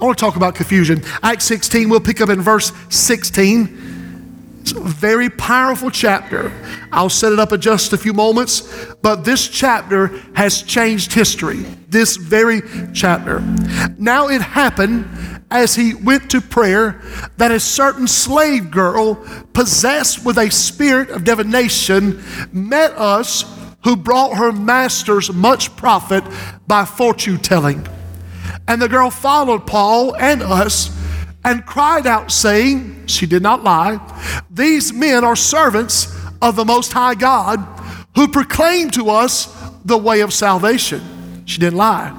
I want to talk about confusion. Acts 16, we'll pick up in verse 16. It's a very powerful chapter. I'll set it up in just a few moments, but this chapter has changed history. This very chapter. Now it happened as he went to prayer that a certain slave girl possessed with a spirit of divination met us who brought her masters much profit by fortune telling. And the girl followed Paul and us and cried out, saying, She did not lie, these men are servants of the Most High God who proclaim to us the way of salvation. She didn't lie.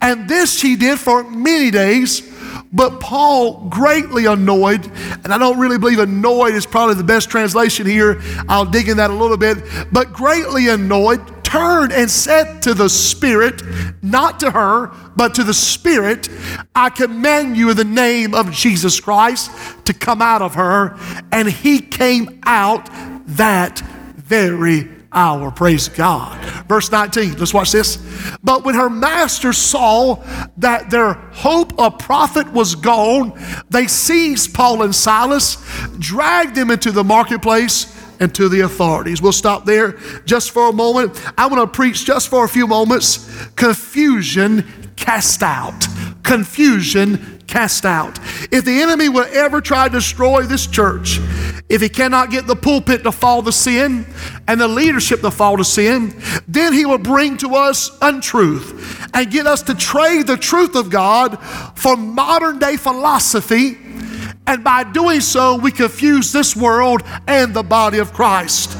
And this she did for many days. But Paul, greatly annoyed, and I don't really believe annoyed is probably the best translation here. I'll dig in that a little bit. But greatly annoyed, turned and said to the Spirit, not to her, but to the Spirit, I command you in the name of Jesus Christ to come out of her. And he came out that very hour. Praise God. Verse 19, let's watch this. But when her master saw that their hope of profit was gone, they seized Paul and Silas, dragged them into the marketplace and to the authorities. We'll stop there just for a moment. I want to preach just for a few moments confusion cast out. Confusion cast out. If the enemy will ever try to destroy this church, if he cannot get the pulpit to fall to sin and the leadership to fall to sin, then he will bring to us untruth and get us to trade the truth of God for modern day philosophy. And by doing so, we confuse this world and the body of Christ.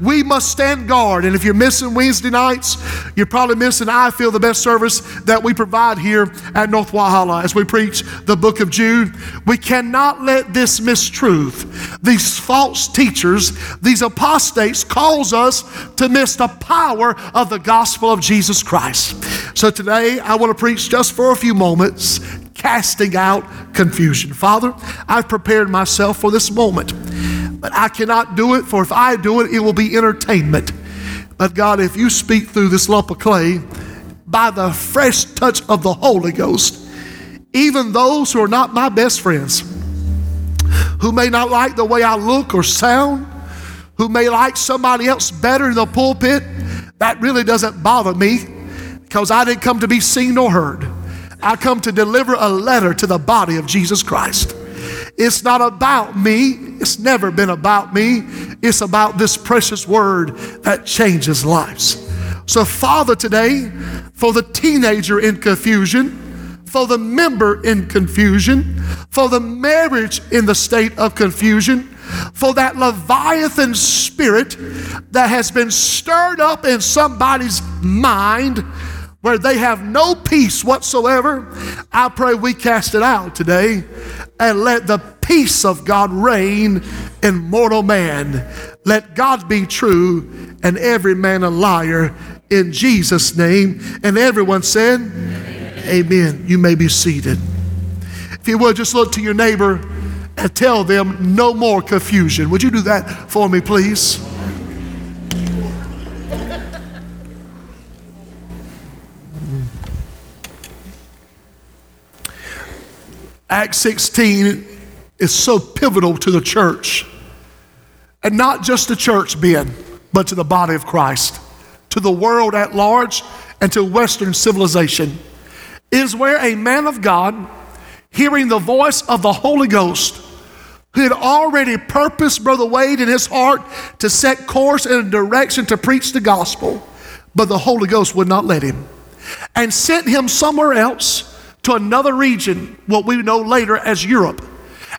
We must stand guard. And if you're missing Wednesday nights, you're probably missing, I feel, the best service that we provide here at North Walhalla as we preach the book of Jude. We cannot let this mistruth, these false teachers, these apostates, cause us to miss the power of the gospel of Jesus Christ. So today, I want to preach just for a few moments casting out confusion. Father, I've prepared myself for this moment. But I cannot do it, for if I do it, it will be entertainment. But God, if you speak through this lump of clay by the fresh touch of the Holy Ghost, even those who are not my best friends, who may not like the way I look or sound, who may like somebody else better in the pulpit, that really doesn't bother me because I didn't come to be seen nor heard. I come to deliver a letter to the body of Jesus Christ. It's not about me. It's never been about me. It's about this precious word that changes lives. So, Father, today, for the teenager in confusion, for the member in confusion, for the marriage in the state of confusion, for that Leviathan spirit that has been stirred up in somebody's mind where they have no peace whatsoever, I pray we cast it out today and let the peace of God reign in mortal man. Let God be true and every man a liar in Jesus' name. And everyone said, Amen. Amen. You may be seated. If you would, just look to your neighbor and tell them no more confusion. Would you do that for me, please? Acts 16 is so pivotal to the church. And not just the church being, but to the body of Christ, to the world at large, and to Western civilization. Is where a man of God, hearing the voice of the Holy Ghost, who had already purposed Brother Wade in his heart to set course in a direction to preach the gospel, but the Holy Ghost would not let him, and sent him somewhere else to another region, what we know later as Europe,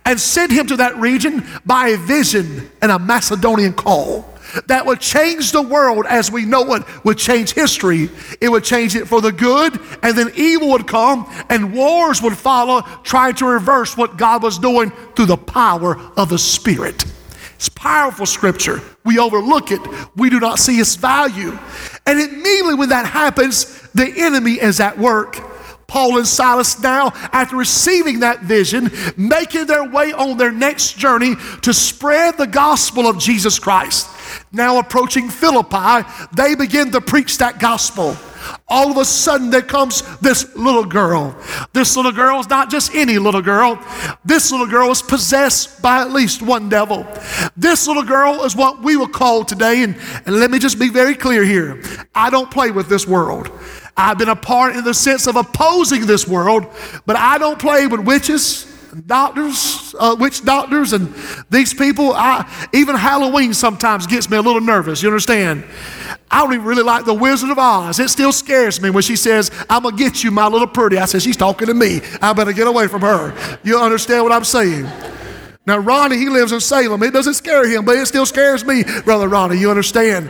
and sent him to that region by a vision and a Macedonian call that would change the world as we know it, would change history. It would change it for the good, and then evil would come, and wars would follow, trying to reverse what God was doing through the power of the Spirit. It's powerful scripture. We overlook it, we do not see its value. And immediately when that happens, the enemy is at work. Paul and Silas now, after receiving that vision, making their way on their next journey to spread the gospel of Jesus Christ. Now approaching Philippi, they begin to preach that gospel. all of a sudden there comes this little girl. This little girl is not just any little girl. This little girl is possessed by at least one devil. This little girl is what we will call today, and, and let me just be very clear here I don't play with this world. I've been a part in the sense of opposing this world, but I don't play with witches, doctors, uh, witch doctors, and these people. I, even Halloween sometimes gets me a little nervous. You understand? I don't even really like the Wizard of Oz. It still scares me when she says, I'm going to get you, my little pretty. I said, She's talking to me. I better get away from her. You understand what I'm saying? Now, Ronnie, he lives in Salem. It doesn't scare him, but it still scares me, Brother Ronnie. You understand?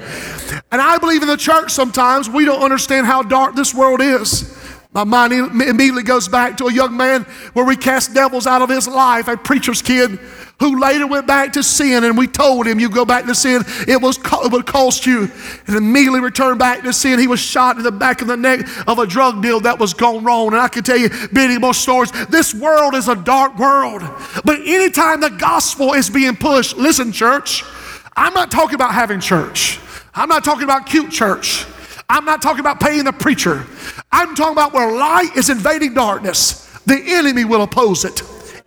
And I believe in the church sometimes we don't understand how dark this world is. My mind immediately goes back to a young man where we cast devils out of his life, a preacher's kid who later went back to sin, and we told him, You go back to sin, it, was, it would cost you. And immediately returned back to sin. He was shot in the back of the neck of a drug deal that was gone wrong. And I can tell you many more stories. This world is a dark world. But anytime the gospel is being pushed, listen, church, I'm not talking about having church, I'm not talking about cute church. I'm not talking about paying the preacher. I'm talking about where light is invading darkness. The enemy will oppose it,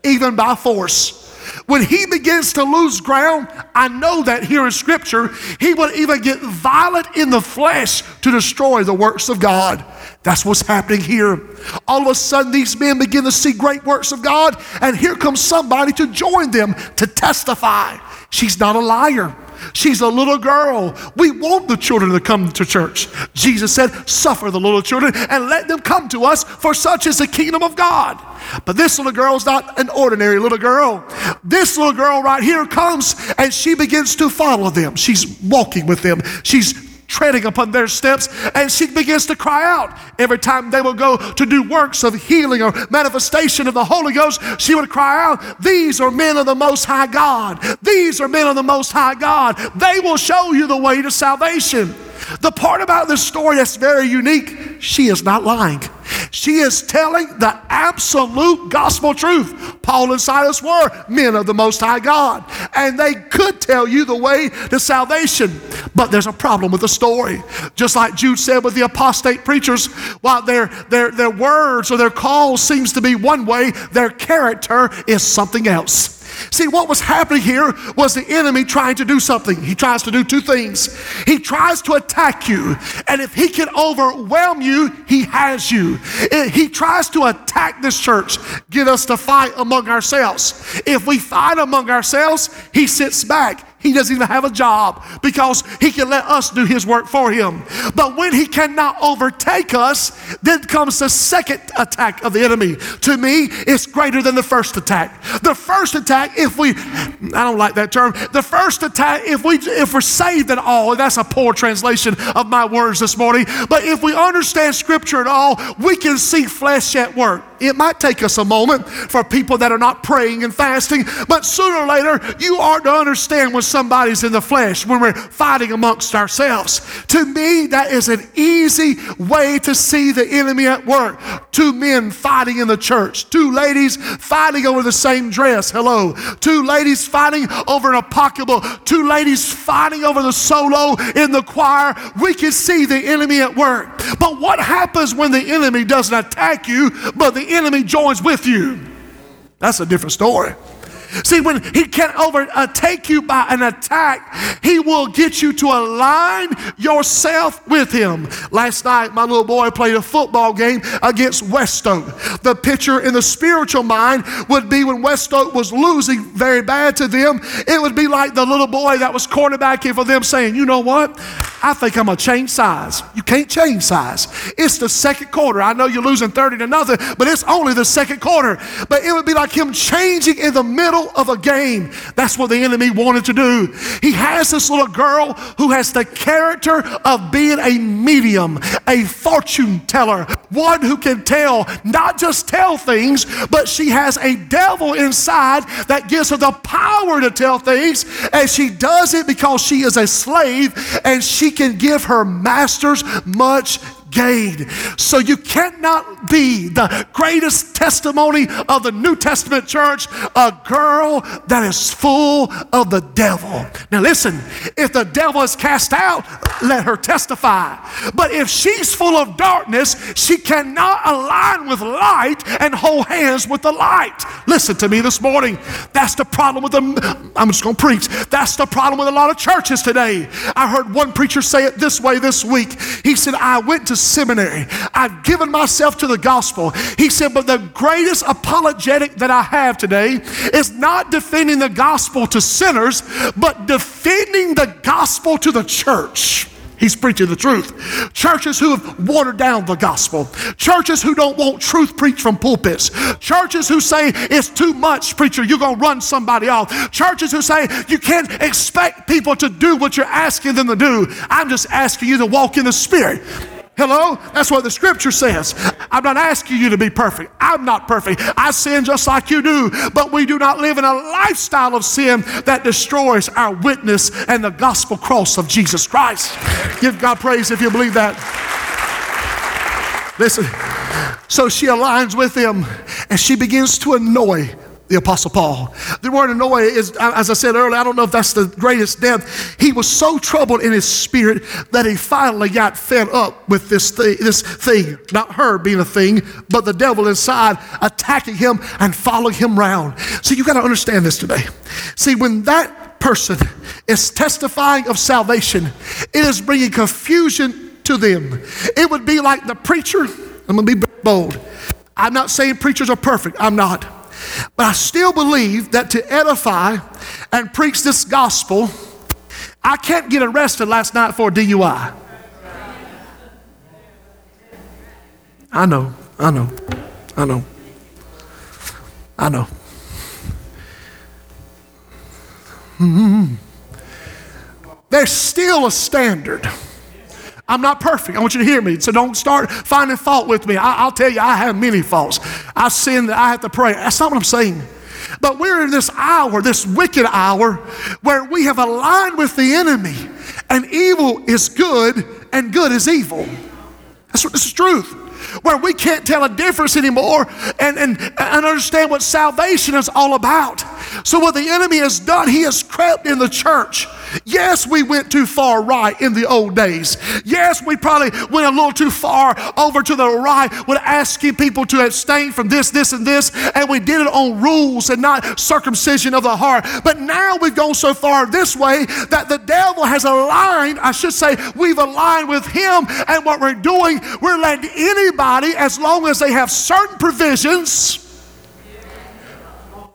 even by force. When he begins to lose ground, I know that here in Scripture, he would even get violent in the flesh to destroy the works of God. That's what's happening here. All of a sudden, these men begin to see great works of God, and here comes somebody to join them to testify. She's not a liar. She's a little girl. We want the children to come to church. Jesus said, Suffer the little children and let them come to us, for such is the kingdom of God. But this little girl is not an ordinary little girl. This little girl right here comes and she begins to follow them. She's walking with them. She's treading upon their steps, and she begins to cry out. Every time they will go to do works of healing or manifestation of the Holy Ghost, she would cry out, These are men of the Most High God. These are men of the Most High God. They will show you the way to salvation. The part about this story that's very unique, she is not lying. She is telling the absolute gospel truth. Paul and Silas were men of the Most High God, and they could tell you the way to salvation. But there's a problem with the story. Just like Jude said with the apostate preachers, while their, their, their words or their call seems to be one way, their character is something else. See, what was happening here was the enemy trying to do something. He tries to do two things. He tries to attack you, and if he can overwhelm you, he has you. Eh, he tries to attack this church, get us to fight among ourselves. If we fight among ourselves, he sits back he doesn't even have a job because he can let us do his work for him. But when he cannot overtake us, then comes the second attack of the enemy. To me, it's greater than the first attack. The first attack, if we, I don't like that term, the first attack, if we if we're saved at all, that's a poor translation of my words this morning. But if we understand scripture at all, we can see flesh at work. It might take us a moment for people that are not praying and fasting, but sooner or later, you are to understand when somebody's in the flesh, when we're fighting amongst ourselves. To me, that is an easy way to see the enemy at work. Two men fighting in the church, two ladies fighting over the same dress. Hello. Two ladies fighting over an pocketbook, two ladies fighting over the solo in the choir. We can see the enemy at work. But what happens when the enemy doesn't attack you, but the enemy joins with you. That's a different story. See, when he can't overtake you by an attack, he will get you to align yourself with him. Last night, my little boy played a football game against West-Oak. The picture in the spiritual mind would be when West-Oak was losing very bad to them, it would be like the little boy that was quarterbacking for them saying, You know what? I think I'm going to change size. You can't change size. It's the second quarter. I know you're losing 30 to nothing, but it's only the second quarter. But it would be like him changing in the middle of a game. That's what the enemy wanted to do. He has this little girl who has the character of being a medium, a fortune teller, one who can tell, not just tell things, but she has a devil inside that gives her the power to tell things. And she does it because she is a slave and she can give her masters much gain. So you cannot be the greatest testimony of the New Testament church, a girl that is full of the devil. Now listen, if the devil is cast out, let her testify. But if she's full of darkness, she cannot align with light and hold hands with the light. Listen to me this morning. That's the problem with them. I'm just going to preach. That's the problem with a lot of churches today. I heard one preacher say it this way this week. He said, I went to seminary. I've given myself to the gospel. He said, but the greatest apologetic that I have today is not defending the gospel to sinners, but defending the gospel to the church. He's preaching the truth. Churches who have watered down the gospel. Churches who don't want truth preached from pulpits. Churches who say it's too much, preacher, you're going to run somebody off. Churches who say you can't expect people to do what you're asking them to do. I'm just asking you to walk in the Spirit. Hello? That's what the scripture says. I'm not asking you to be perfect. I'm not perfect. I sin just like you do, but we do not live in a lifestyle of sin that destroys our witness and the gospel cross of Jesus Christ. Give God praise if you believe that. Listen, so she aligns with him and she begins to annoy the Apostle Paul. The word annoy is, as I said earlier, I don't know if that's the greatest depth. He was so troubled in his spirit that he finally got fed up with this thing, this thing, not her being a thing, but the devil inside attacking him and following him around. See, you got to understand this today. See, when that person is testifying of salvation, it is bringing confusion to them. It would be like the preacher, I'm going to be bold. I'm not saying preachers are perfect, I'm not. But I still believe that to edify and preach this gospel, I can't get arrested last night for a DUI. I know, I know, I know, I know. Mm-hmm. There's still a standard. I'm not perfect. I want you to hear me. So don't start finding fault with me. I, will tell you, I have many faults. I sin that I have to pray. That's not what I'm saying. But we're in this hour, this wicked hour, where we have aligned with the enemy, and evil is good and good is evil. That's what this is truth where we can't tell a difference anymore and, and, and understand what salvation is all about. So, what the enemy has done, he has crept in the church. Yes, we went too far right in the old days. Yes, we probably went a little too far over to the right with asking people to abstain from this, this, and this, and we did it on rules and not circumcision of the heart. But now we've gone so far this way that the devil has aligned, I should say, we've aligned with him, and what we're doing, we're letting anybody, as long as they have certain provisions,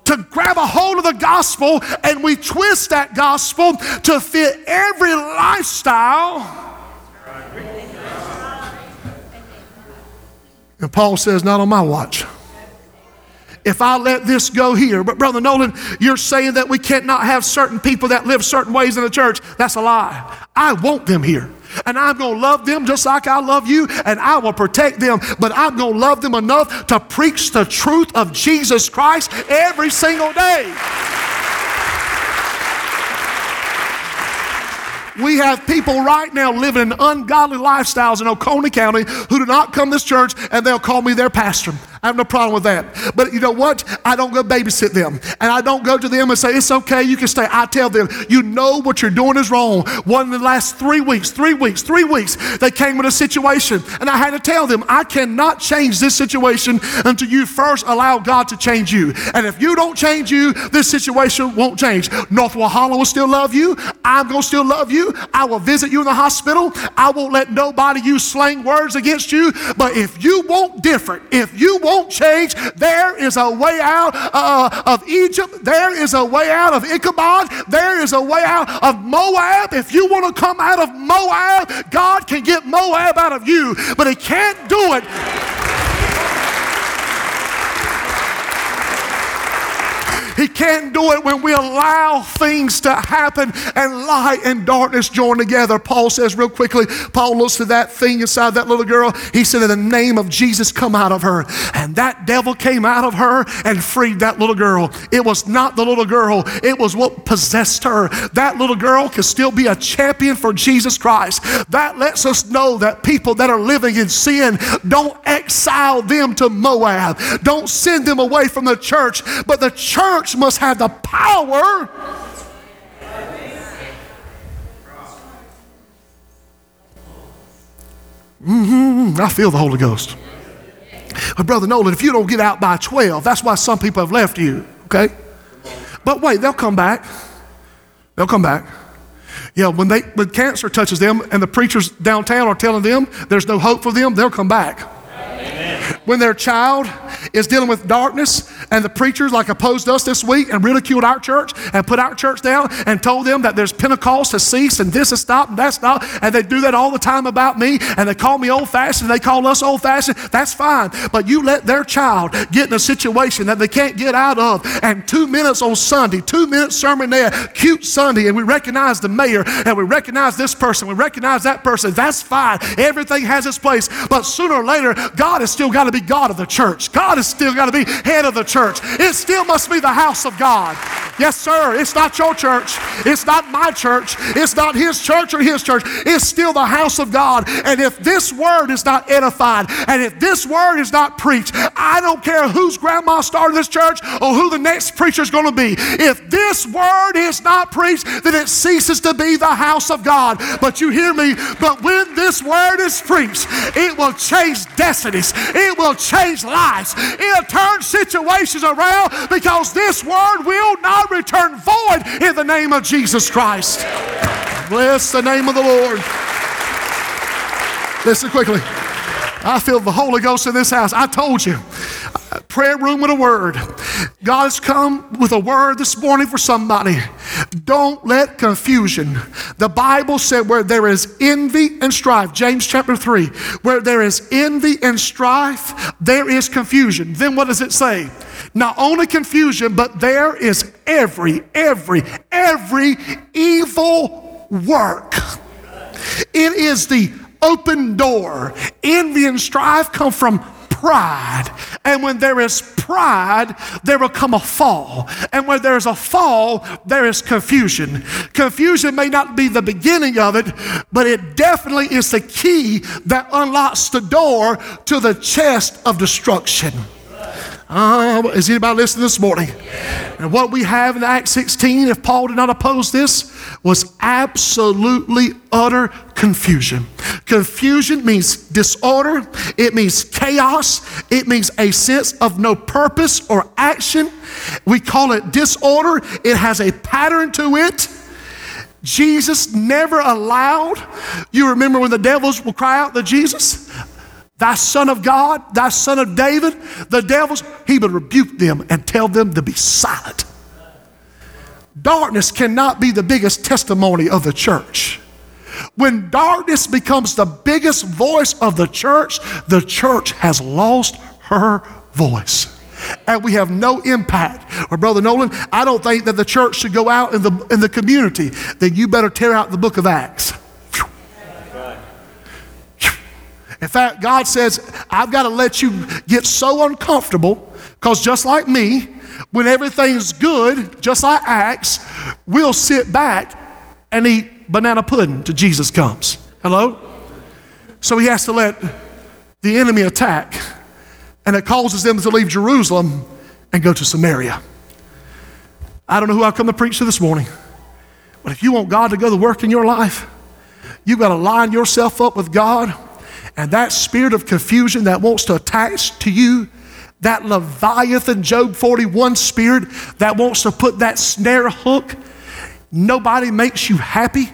to grab a hold of the gospel and we twist that gospel to fit every lifestyle. And Paul says, Not on my watch. If I let this go here, but Brother Nolan, you're saying that we can't have certain people that live certain ways in the church. That's a lie. I want them here. And I'm going to love them just like I love you, and I will protect them. But I'm going to love them enough to preach the truth of Jesus Christ every single day. We have people right now living in ungodly lifestyles in Oconee County who do not come to this church and they'll call me their pastor. I have no problem with that. But you know what? I don't go babysit them. And I don't go to them and say, it's okay, you can stay. I tell them, you know what you're doing is wrong. One of the last three weeks, three weeks, three weeks, they came with a situation. And I had to tell them, I cannot change this situation until you first allow God to change you. And if you don't change you, this situation won't change. North Walhalla will still love you. I'm going to still love you. I will visit you in the hospital. I won't let nobody use slang words against you. But if you want different, if you want won't change. There is a way out uh, of Egypt. There is a way out of Ichabod. There is a way out of Moab. If you want to come out of Moab, God can get Moab out of you, but He can't do it. He can't do it when we allow things to happen and light and darkness join together. Paul says, real quickly, Paul looks to that thing inside that little girl. He said, In the name of Jesus, come out of her. And that devil came out of her and freed that little girl. It was not the little girl, it was what possessed her. That little girl could still be a champion for Jesus Christ. That lets us know that people that are living in sin, don't exile them to Moab. Don't send them away from the church, but the church must have the power. Mm-hmm. I feel the Holy Ghost. But Brother Nolan, if you don't get out by 12, that's why some people have left you, okay? But wait, they'll come back. They'll come back. Yeah, when, they, when cancer touches them and the preachers downtown are telling them there's no hope for them, they'll come back. When their child is dealing with darkness and the preachers like opposed us this week and ridiculed our church and put our church down and told them that there's Pentecost has ceased and this has stopped and that's not, and they do that all the time about me and they call me old fashioned and they call us old fashioned, that's fine. But you let their child get in a situation that they can't get out of and two minutes on Sunday, two minutes sermon there, cute Sunday, and we recognize the mayor and we recognize this person, we recognize that person, that's fine. Everything has its place. But sooner or later, God has still got to be God of the church. God has still got to be head of the church. It still must be the house of God. Yes, sir. It's not your church. It's not my church. It's not his church or his church. It's still the house of God. And if this word is not edified and if this word is not preached, I don't care whose grandma started this church or who the next preacher is going to be. If this word is not preached, then it ceases to be the house of God. But you hear me? But when this word is preached, it will change destinies. It will change lives. It'll turn situations around because this word will not return void in the name of Jesus Christ. Bless the name of the Lord. Listen quickly. I feel the Holy Ghost in this house. I told you. Prayer room with a word. God has come with a word this morning for somebody. Don't let confusion. The Bible said where there is envy and strife, James chapter 3, where there is envy and strife, there is confusion. Then what does it say? Not only confusion, but there is every, every, every evil work. It is the open door. Envy and strife come from pride. And when there is pride, there will come a fall. And when there is a fall, there is confusion. Confusion may not be the beginning of it, but it definitely is the key that unlocks the door to the chest of destruction. Uh, is anybody listening this morning? And what we have in Acts 16, if Paul did not oppose this, was absolutely utter confusion. Confusion means disorder, it means chaos, it means a sense of no purpose or action. We call it disorder, it has a pattern to it. Jesus never allowed, you remember when the devils will cry out to Jesus? Thy son of God, thy son of David, the devils, he would rebuke them and tell them to be silent. Darkness cannot be the biggest testimony of the church. When darkness becomes the biggest voice of the church, the church has lost her voice. And we have no impact. Or, Brother Nolan, I don't think that the church should go out in the, in the community. Then you better tear out the book of Acts. In fact, God says, I've got to let you get so uncomfortable because just like me, when everything's good, just like Acts, we'll sit back and eat banana pudding till Jesus comes. Hello? So he has to let the enemy attack, and it causes them to leave Jerusalem and go to Samaria. I don't know who I've come to preach to this morning, but if you want God to go to work in your life, you've got to line yourself up with God and that spirit of confusion that wants to attach to you, that Leviathan Job 41 spirit that wants to put that snare hook, nobody makes you happy.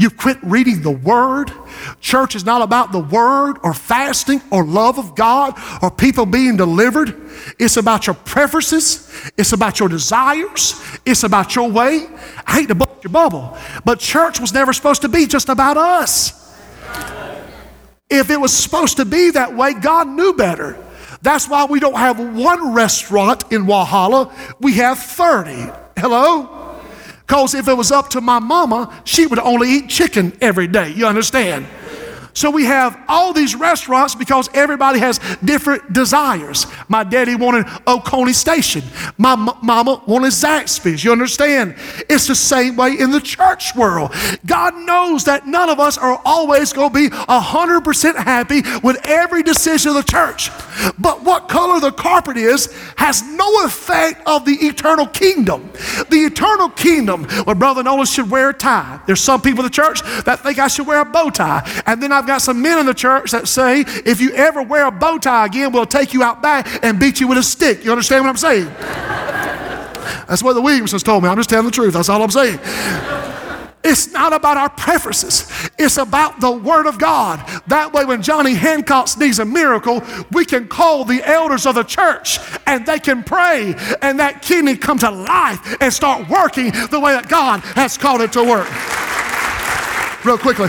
You quit reading the Word. Church is not about the Word or fasting or love of God or people being delivered. It's about your preferences. It's about your desires. It's about your way. I hate to bust your bubble, but church was never supposed to be just about us. If it was supposed to be that way, God knew better. That's why we don't have one restaurant in Walhalla, we have 30. Hello? Because if it was up to my mama, she would only eat chicken every day. You understand? So we have all these restaurants because everybody has different desires. My daddy wanted Oconee Station. My m- mama wanted Zaxby's. You understand? It's the same way in the church world. God knows that none of us are always going to be 100% happy with every decision of the church. But what color the carpet is has no effect of the eternal kingdom. The eternal kingdom, well, Brother Nolan should wear a tie. There's some people in the church that think I should wear a bow tie. And then I've got some men in the church that say, if you ever wear a bow tie again, we'll take you out back and beat you with a stick. You understand what I'm saying? That's what the Williamsons told me. I'm just telling the truth. That's all I'm saying. It's not about our preferences. It's about the Word of God. That way, when Johnny Hancock needs a miracle, we can call the elders of the church and they can pray, and that kidney come to life and start working the way that God has called it to work. Real quickly.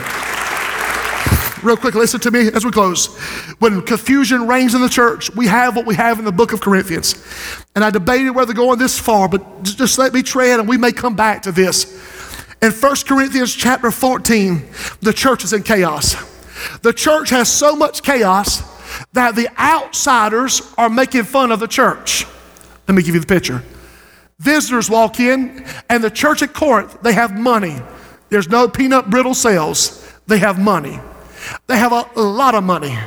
Real quick, listen to me as we close. When confusion reigns in the church, we have what we have in the book of Corinthians. And I debated whether going this far, but just let me tread and we may come back to this. In 1 Corinthians chapter 14, the church is in chaos. The church has so much chaos that the outsiders are making fun of the church. Let me give you the picture. Visitors walk in, and the church at Corinth, they have money. There's no peanut brittle sales, they have money. They have a, lot of money,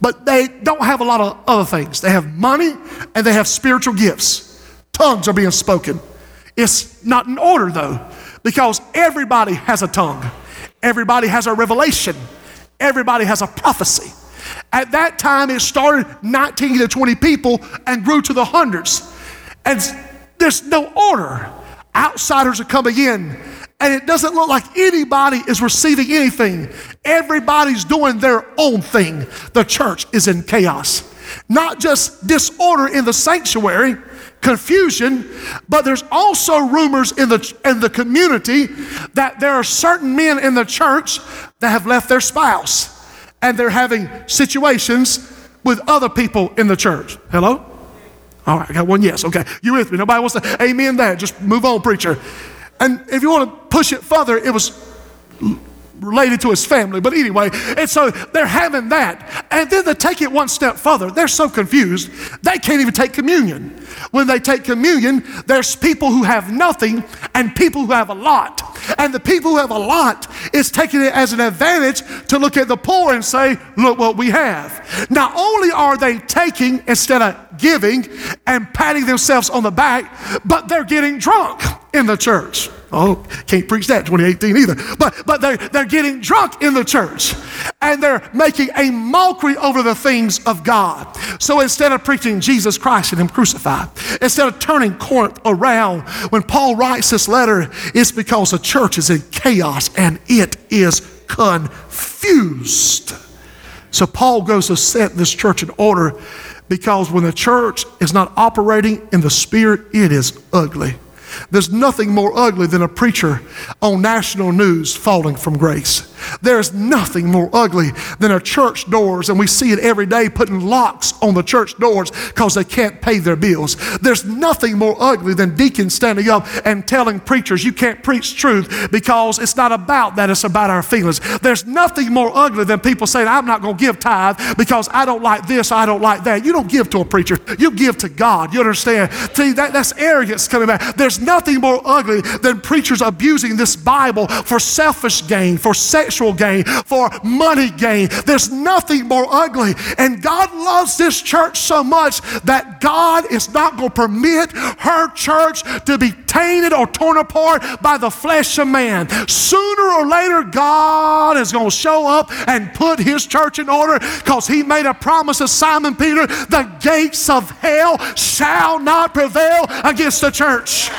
but they don't have a lot of other things. They have money and they have spiritual gifts. Tongues are being spoken. It's not in order though, because everybody has a tongue, everybody has a revelation, everybody has a prophecy. At that time, it started 19 to 20 people and grew to the hundreds. And there's no order. Outsiders are coming in and it doesn't look like anybody is receiving anything. Everybody's doing their own thing. The church is in chaos. Not just disorder in the sanctuary, confusion, but there's also rumors in the, in the community that there are certain men in the church that have left their spouse and they're having situations with other people in the church. Hello? All right, I got one yes. Okay, you with me? Nobody wants to amen that. Just move on, preacher. And if you want to push it further, it was related to his family. But anyway, and so they're having that. And then they take it one step further. They're so confused, they can't even take communion. When they take communion, there's people who have nothing and people who have a lot. And the people who have a lot is taking it as an advantage to look at the poor and say, Look what we have. Not only are they taking instead of giving and patting themselves on the back, but they're getting drunk in the church. Oh, can't preach that 2018 either. But but they're they're getting drunk in the church and they're making a mockery over the things of God. So instead of preaching Jesus Christ and Him crucified, instead of turning Corinth around, when Paul writes this letter, it's because the church is in chaos and it is confused. So Paul goes to set this church in order because when the church is not operating in the spirit, it is ugly. There's nothing more ugly than a preacher on national news falling from grace. There's nothing more ugly than a church doors, and we see it every day putting locks on the church doors because they can't pay their bills. There's nothing more ugly than deacons standing up and telling preachers, you can't preach truth because it's not about that, it's about our feelings. There's nothing more ugly than people saying, I'm not going to give tithe because I don't like this, I don't like that. You don't give to a preacher, you give to God. You understand? See, that, that's arrogance coming back. There's nothing more ugly than preachers abusing this Bible for selfish gain, for sexual gain, for money gain. There's nothing more ugly. And God loves this church so much that God is not going to permit her church to be tainted or torn apart by the flesh of man. Sooner or later, God is going to show up and put his church in order because he made a promise to Simon Peter the gates of hell shall not prevail against the church.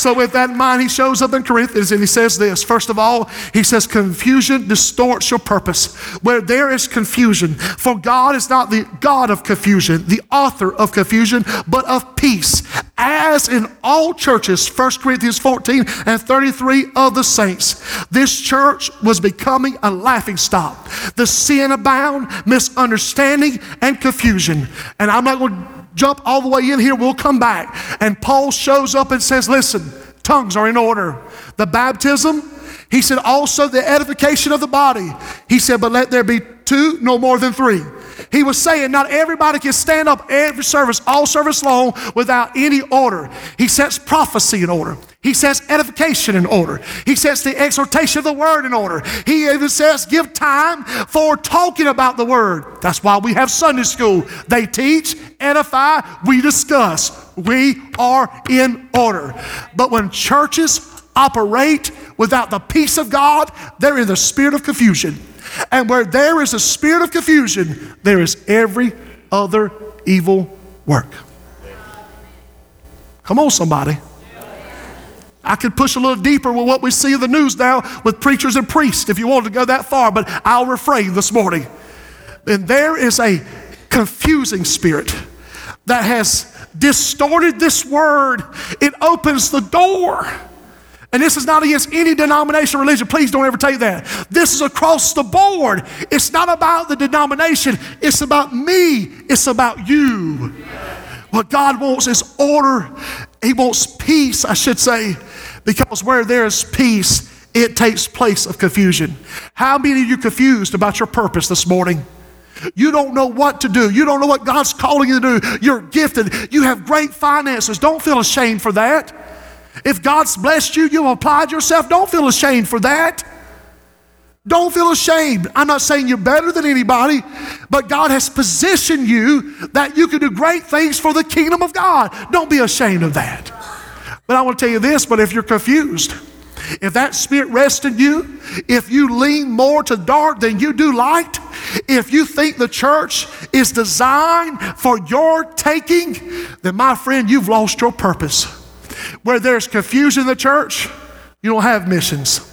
So, with that in mind, he shows up in Corinthians and he says this. First of all, he says, Confusion distorts your purpose. Where there is confusion, for God is not the God of confusion, the author of confusion, but of peace. As in all churches, 1 Corinthians 14 and 33 of the saints, this church was becoming a laughing stock. The sin abound, misunderstanding, and confusion. And I'm not going to jump all the way in here, we'll come back. And Paul shows up and says, Listen, tongues are in order. The baptism, he said, also the edification of the body. He said, but let there be two, no more than three. He was saying not everybody can stand up every service, all service long, without any order. He sets prophecy in order. He sets edification in order. He sets the exhortation of the word in order. He even says give time for talking about the word. That's why we have Sunday school. They teach, edify, we discuss. We are in order. But when churches operate without the peace of God, they're in the spirit of confusion. And where there is a spirit of confusion, there is every other evil work. Come on, somebody. I could push a little deeper with what we see in the news now with preachers and priests if you want to go that far, but I'll refrain this morning. And there is a confusing spirit that has distorted this word. It opens the door and this is not against any denomination or religion. Please don't ever take that. This is across the board. It's not about the denomination, it's about me, it's about you. What God wants is order, He wants peace, I should say, because where there is peace, it takes place of confusion. How many of you confused about your purpose this morning? You don't know what to do. You don't know what God's calling you to do. You're gifted. You have great finances. Don't feel ashamed for that. If God's blessed you, you've applied yourself, don't feel ashamed for that. Don't feel ashamed. I'm not saying you're better than anybody, but God has positioned you that you can do great things for the kingdom of God. Don't be ashamed of that. But I want to tell you this, but if you're confused, if that spirit rests in you, if you lean more to dark than you do light, if you think the church is designed for your taking, then my friend, you've lost your purpose. Where there's confusion in the church, you don't have missions.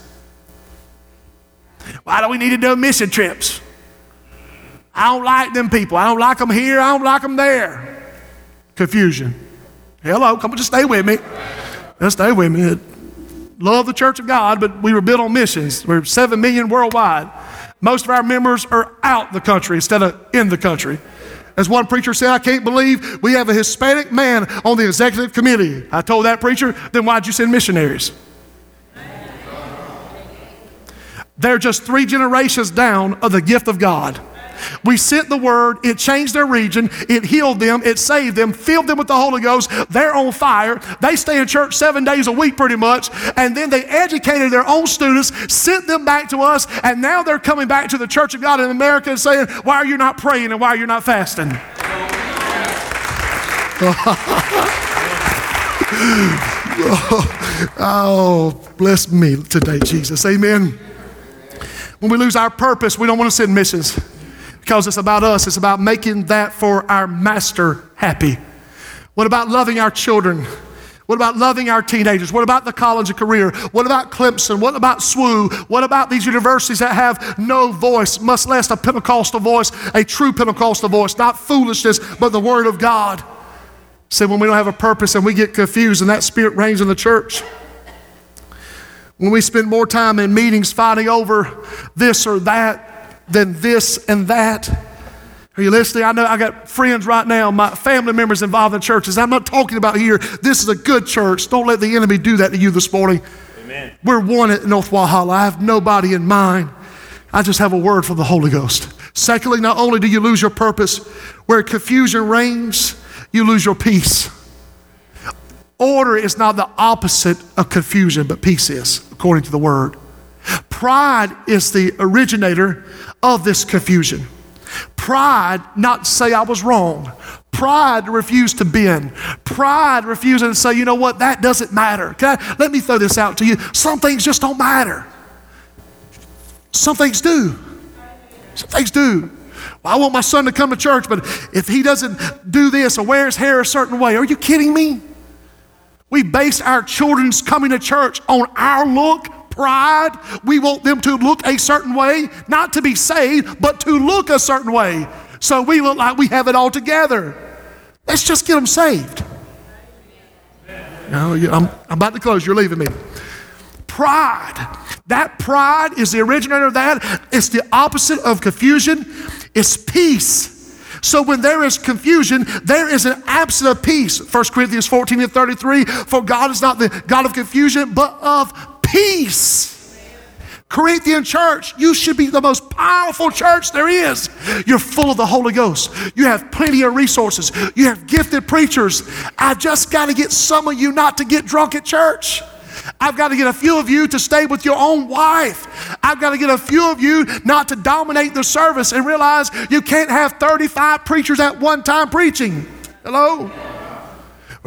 Why do we need to do mission trips? I don't like them people. I don't like them here. I don't like them there. Confusion. Hello, come on, just stay with me. Just stay with me. Love the church of God, but we were built on missions. We're 7 million worldwide. Most of our members are out the country instead of in the country. As one preacher said, I can't believe we have a Hispanic man on the executive committee. I told that preacher, then why'd you send missionaries? They're just three generations down of the gift of God. We sent the word, it changed their region, it healed them, it saved them, filled them with the Holy Ghost. They're on fire. They stay in church seven days a week pretty much. And then they educated their own students, sent them back to us, and now they're coming back to the Church of God in America and saying, Why are you not praying and why are you not fasting? oh, bless me today, Jesus. Amen. When we lose our purpose, we don't want to send missions because it's about us. It's about making that for our master happy. What about loving our children? What about loving our teenagers? What about the college and career? What about Clemson? What about SWU? What about these universities that have no voice, much less a Pentecostal voice, a true Pentecostal voice, not foolishness, but the Word of God? So when we don't have a purpose and we get confused and that spirit reigns in the church, when we spend more time in meetings fighting over this or that, than this and that. Are you listening? I know I got friends right now, my family members involved in churches. I'm not talking about here. This is a good church. Don't let the enemy do that to you this morning. Amen. We're one at North Walhalla. I have nobody in mind. I just have a word for the Holy Ghost. Secondly, not only do you lose your purpose, where confusion reigns, you lose your peace. Order is not the opposite of confusion, but peace is, according to the word. Pride is the originator of this confusion. Pride, not say I was wrong. Pride to refuse to bend. Pride refusing to say, you know what, that doesn't matter. Let me throw this out to you. Some things just don't matter. Some things do. Some things do. Well, I want my son to come to church, but if he doesn't do this or wear his hair a certain way, are you kidding me? We base our children's coming to church on our look, pride. We want them to look a certain way, not to be saved, but to look a certain way. So we look like we have it all together. Let's just get them saved. No, I'm, I'm about to close. You're leaving me. Pride. That pride is the originator of that. It's the opposite of confusion. It's peace. So when there is confusion, there is an absence of peace. 1 Corinthians 14 and 33 For God is not the God of confusion, but of peace. Corinthian church, you should be the most powerful church there is. You're full of the Holy Ghost. You have plenty of resources. You have gifted preachers. I just got to get some of you not to get drunk at church. I've got to get a few of you to stay with your own wife. I've got to get a few of you not to dominate the service and realize you can't have 35 preachers at one time preaching. Hello?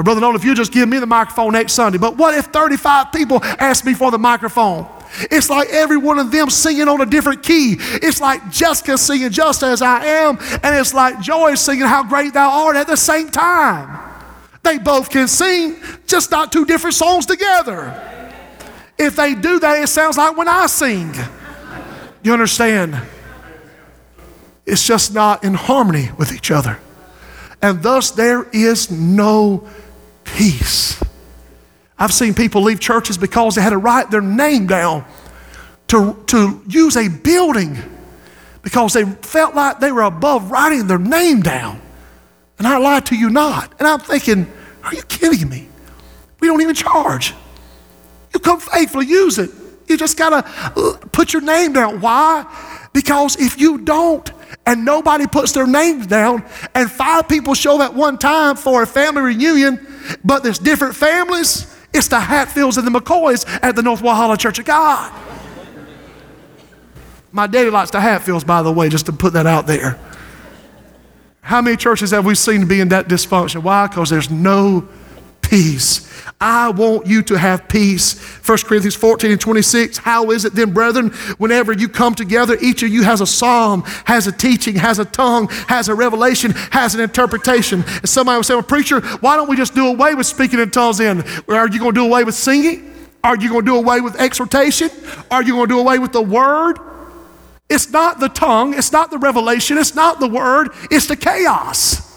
Well, Brother Nolan, if you just give me the microphone next Sunday, but what if 35 people ask me for the microphone? It's like every one of them singing on a different key. It's like Jessica singing just as I am, and it's like Joy singing how great thou art at the same time. They both can sing, just not two different songs together. If they do that, it sounds like when I sing. You understand? It's just not in harmony with each other. And thus, there is no peace. I've seen people leave churches because they had to write their name down to, to use a building because they felt like they were above writing their name down. And I lie to you not. And I'm thinking, are you kidding me? We don't even charge. You come faithfully, use it. You just got to uh, put your name down. Why? Because if you don't, and nobody puts their names down, and five people show at one time for a family reunion, but there's different families, it's the Hatfields and the McCoys at the North Walhalla Church of God. My daddy likes the Hatfields, by the way, just to put that out there. How many churches have we seen to be in that dysfunction? Why? Because there's no peace. I want you to have peace. 1 Corinthians 14 and 26. How is it then, brethren, whenever you come together, each of you has a psalm, has a teaching, has a tongue, has a revelation, has an interpretation. And somebody will say, Well, preacher, why don't we just do away with speaking in tongues then? Are you going to do away with singing? Are you going to do away with exhortation? Are you going to do away with the word? It's not the tongue, it's not the revelation, it's not the word, it's the chaos.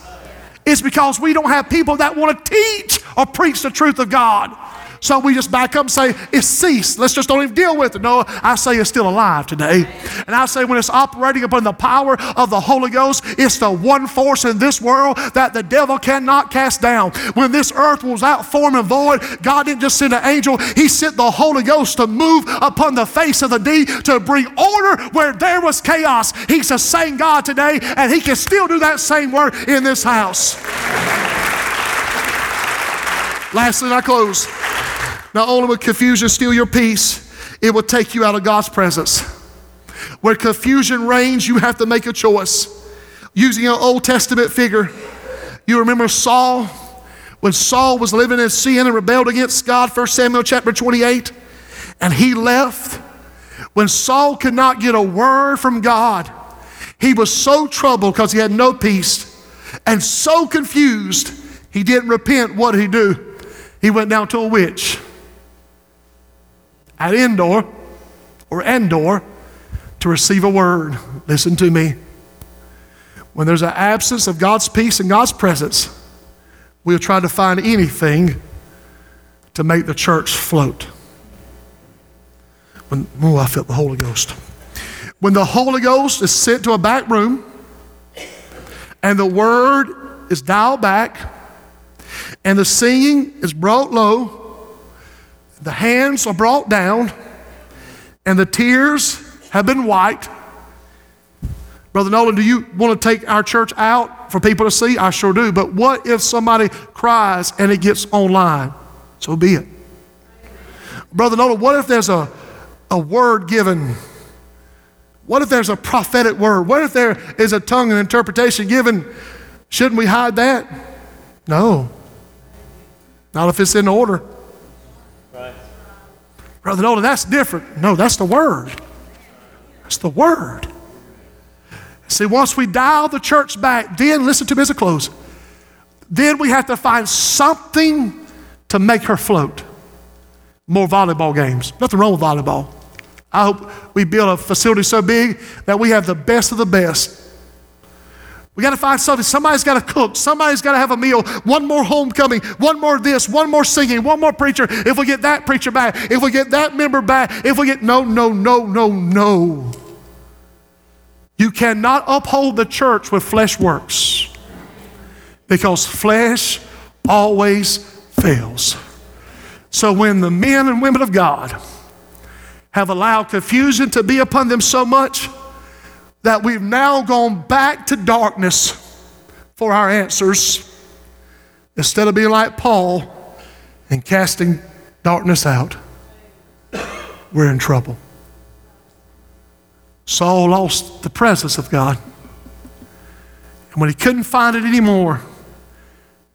It's because we don't have people that want to teach or preach the truth of God. So we just back up and say, it's ceased. Let's just don't even deal with it. No, I say it's still alive today. And I say when it's operating upon the power of the Holy Ghost, it's the one force in this world that the devil cannot cast down. When this earth was out form and void, God didn't just send an angel, He sent the Holy Ghost to move upon the face of the deep to bring order where there was chaos. He's the same God today, and He can still do that same work in this house. Lastly, I close. Not only will confusion steal your peace, it will take you out of God's presence. Where confusion reigns, you have to make a choice. Using an Old Testament figure, you remember Saul? When Saul was living in sin and rebelled against God, 1 Samuel chapter 28, and he left. When Saul could not get a word from God, he was so troubled because he had no peace and so confused, he didn't repent. What did he do? He went down to a witch at Endor or Endor to receive a word. Listen to me. When there's an absence of God's peace and God's presence, we'll try to find anything to make the church float. When, oh, I felt the Holy Ghost. When the Holy Ghost is sent to a back room and the word is dialed back and the singing is brought low the hands are brought down and the tears have been wiped. Brother Nolan, do you want to take our church out for people to see? I sure do. But what if somebody cries and it gets online? So be it. Brother Nolan, what if there's a, a word given? What if there's a prophetic word? What if there is a tongue and interpretation given? Shouldn't we hide that? No. Not if it's in order. Brother Nolan, that's different. No, that's the Word. That's the Word. See, once we dial the church back, then listen to me as a close. Then we have to find something to make her float. More volleyball games. Nothing wrong with volleyball. I hope we build a facility so big that we have the best of the best. We got to find something. Somebody's got to cook. Somebody's got to have a meal. One more homecoming. One more this. One more singing. One more preacher. If we get that preacher back. If we get that member back. If we get. No, no, no, no, no. You cannot uphold the church with flesh works because flesh always fails. So when the men and women of God have allowed confusion to be upon them so much, that we've now gone back to darkness for our answers instead of being like Paul and casting darkness out. We're in trouble. Saul lost the presence of God. And when he couldn't find it anymore,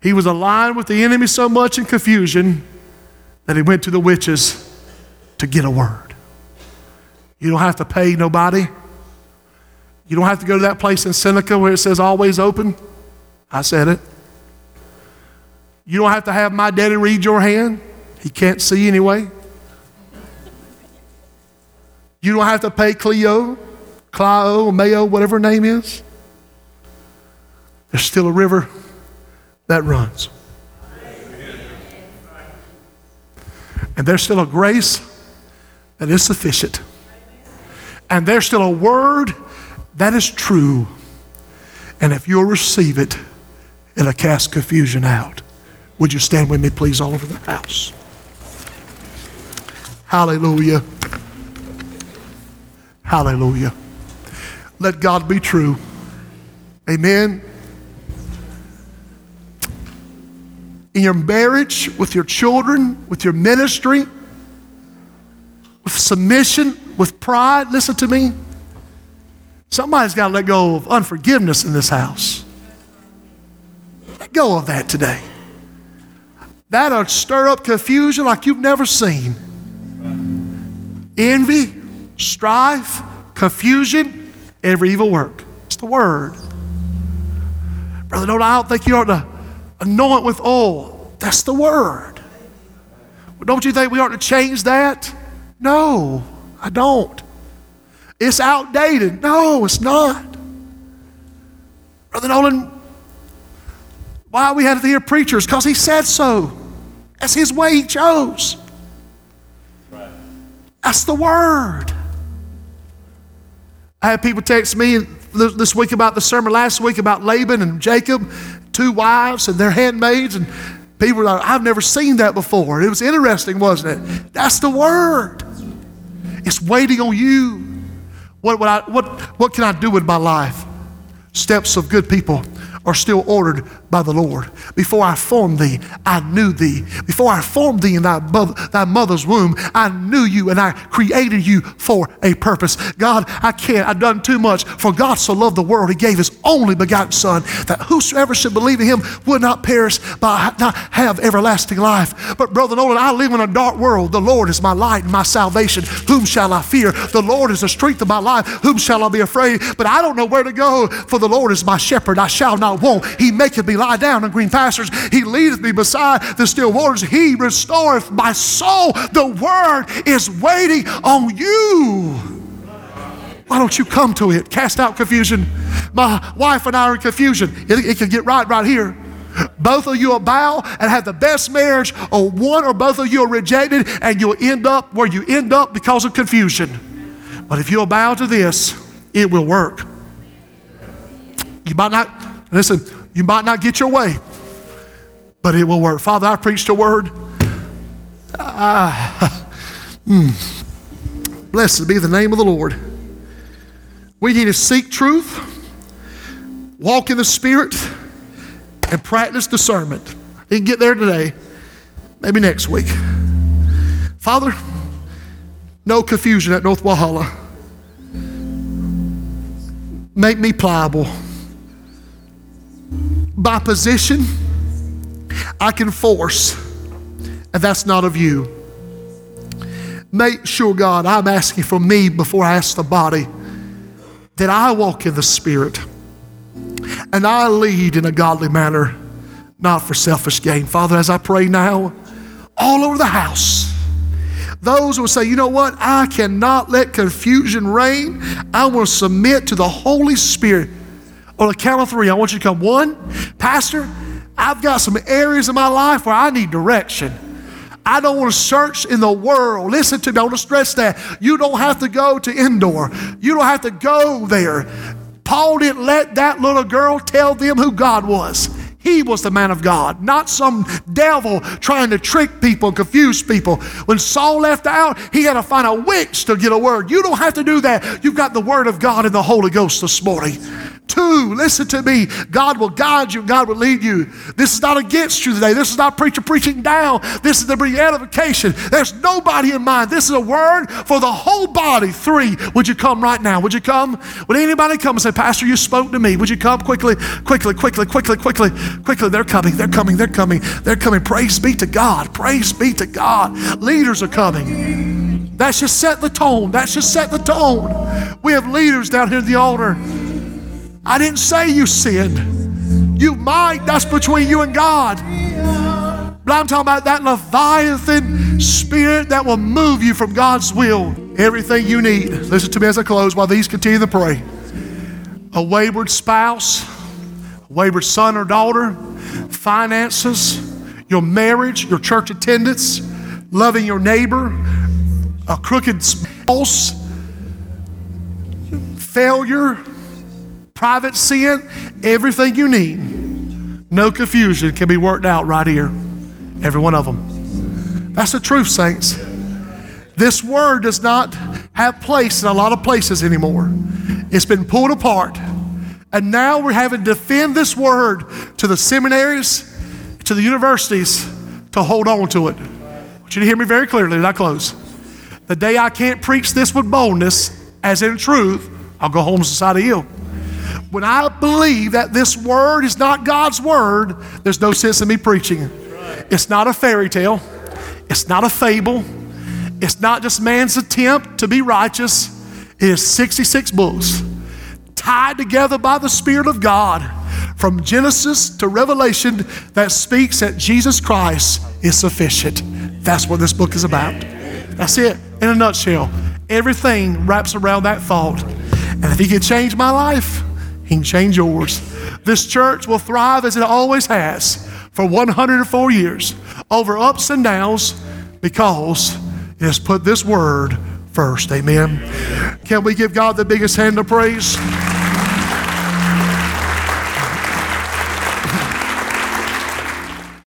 he was aligned with the enemy so much in confusion that he went to the witches to get a word. You don't have to pay nobody. You don't have to go to that place in Seneca where it says always open. I said it. You don't have to have my daddy read your hand. He can't see anyway. You don't have to pay Cleo, Clio, Mayo, whatever her name is. There's still a river that runs. And there's still a grace that is sufficient. And there's still a word that is true. And if you'll receive it, it'll cast confusion out. Would you stand with me, please, all over the house? Hallelujah. Hallelujah. Let God be true. Amen. In your marriage, with your children, with your ministry, with submission, with pride, listen to me. Somebody's got to let go of unforgiveness in this house. Let go of that today. That'll stir up confusion like you've never seen. Envy, strife, confusion, every evil work. It's the word. Brother, don't I don't think you ought to anoint with oil. That's the word. Don't you think we ought to change that? No, I don't. It's outdated. No, it's not. Brother Nolan, why we had to hear preachers? Because he said so. That's his way he chose. That's the word. I had people text me this week about the sermon last week about Laban and Jacob, two wives and their handmaids, and people were like, I've never seen that before. It was interesting, wasn't it? That's the word. It's waiting on you. What, what, I, what, what can I do with my life? Steps of good people are still ordered by the Lord. Before I formed thee, I knew thee. Before I formed thee in thy, mother, thy mother's womb, I knew you and I created you for a purpose. God, I can't. I've done too much. For God so loved the world, he gave his only begotten Son, that whosoever should believe in him would not perish, but not have everlasting life. But, Brother Nolan, I live in a dark world. The Lord is my light and my salvation. Whom shall I fear? The Lord is the strength of my life. Whom shall I be afraid? But I don't know where to go, for the Lord is my shepherd. I shall not want. He maketh me lie down in green pastures. He leadeth me beside the still waters. He restoreth my soul. The word is waiting on you. Why don't you come to it? Cast out confusion. My wife and I are in confusion. It, it can get right right here. Both of you will bow and have the best marriage, or one or both of you are rejected, and you'll end up where you end up because of confusion. But if you'll bow to this, it will work. You might not, listen, you might not get your way, but it will work. Father, I preached a word. Ah, mm. Blessed be the name of the Lord. We need to seek truth, walk in the Spirit, and practice discernment. Didn't get there today, maybe next week. Father, no confusion at North Walhalla. Make me pliable by position, I can force, and that's not of you. Make sure, God, I'm asking for me before I ask the body that I walk in the Spirit and I lead in a godly manner, not for selfish gain. Father, as I pray now, all over the house, those will say, you know what, I cannot let confusion reign. I will submit to the Holy Spirit On the count of three, I want you to come. One, Pastor, I've got some areas in my life where I need direction. I don't want to search in the world. Listen to me, I want to stress that. You don't have to go to Endor, you don't have to go there. Paul didn't let that little girl tell them who God was. He was the man of God, not some devil trying to trick people, and confuse people. When Saul left out, he had to find a witch to get a word. You don't have to do that. You've got the word of God and the Holy Ghost this morning. Two, listen to me. God will guide you, God will lead you. This is not against you today. This is not preacher preaching down. This is to bring edification. There's nobody in mind. This is a word for the whole body. Three, would you come right now? Would you come? Would anybody come and say, Pastor, you spoke to me? Would you come quickly, quickly, quickly, quickly, quickly, quickly? They're coming, they're coming, they're coming, they're coming. Praise be to God. Praise be to God. Leaders are coming. That should set the tone. That should set the tone. We have leaders down here at the altar. I didn't say you sinned. You might, that's between you and God. But I'm talking about that Leviathan spirit that will move you from God's will. Everything you need. Listen to me as I close while these continue to pray. A wayward spouse, a wayward son or daughter, finances, your marriage, your church attendance, loving your neighbor, a crooked spouse, failure, private sin, everything you need. No confusion can be worked out right here. Every one of them. That's the truth, saints. This word does not have place in a lot of places anymore. It's been pulled apart. And now we're having to defend this word to the seminaries, to the universities to hold on to it. I want you to hear me very clearly as I close. The day I can't preach this with boldness, as in truth, I'll go home to Society Hill. When I believe that this word is not God's word, there's no sense in me preaching it. It's not a fairy tale, it's not a fable, it's not just man's attempt to be righteous. It is 66 books tied together by the Spirit of God from Genesis to Revelation that speaks that Jesus Christ is sufficient. That's what this book is about. That's it, in a nutshell. Everything wraps around that thought. And if He can change my life, he can change yours. This church will thrive as it always has for 104 years over ups and downs because it has put this word first. Amen. Can we give God the biggest hand of praise?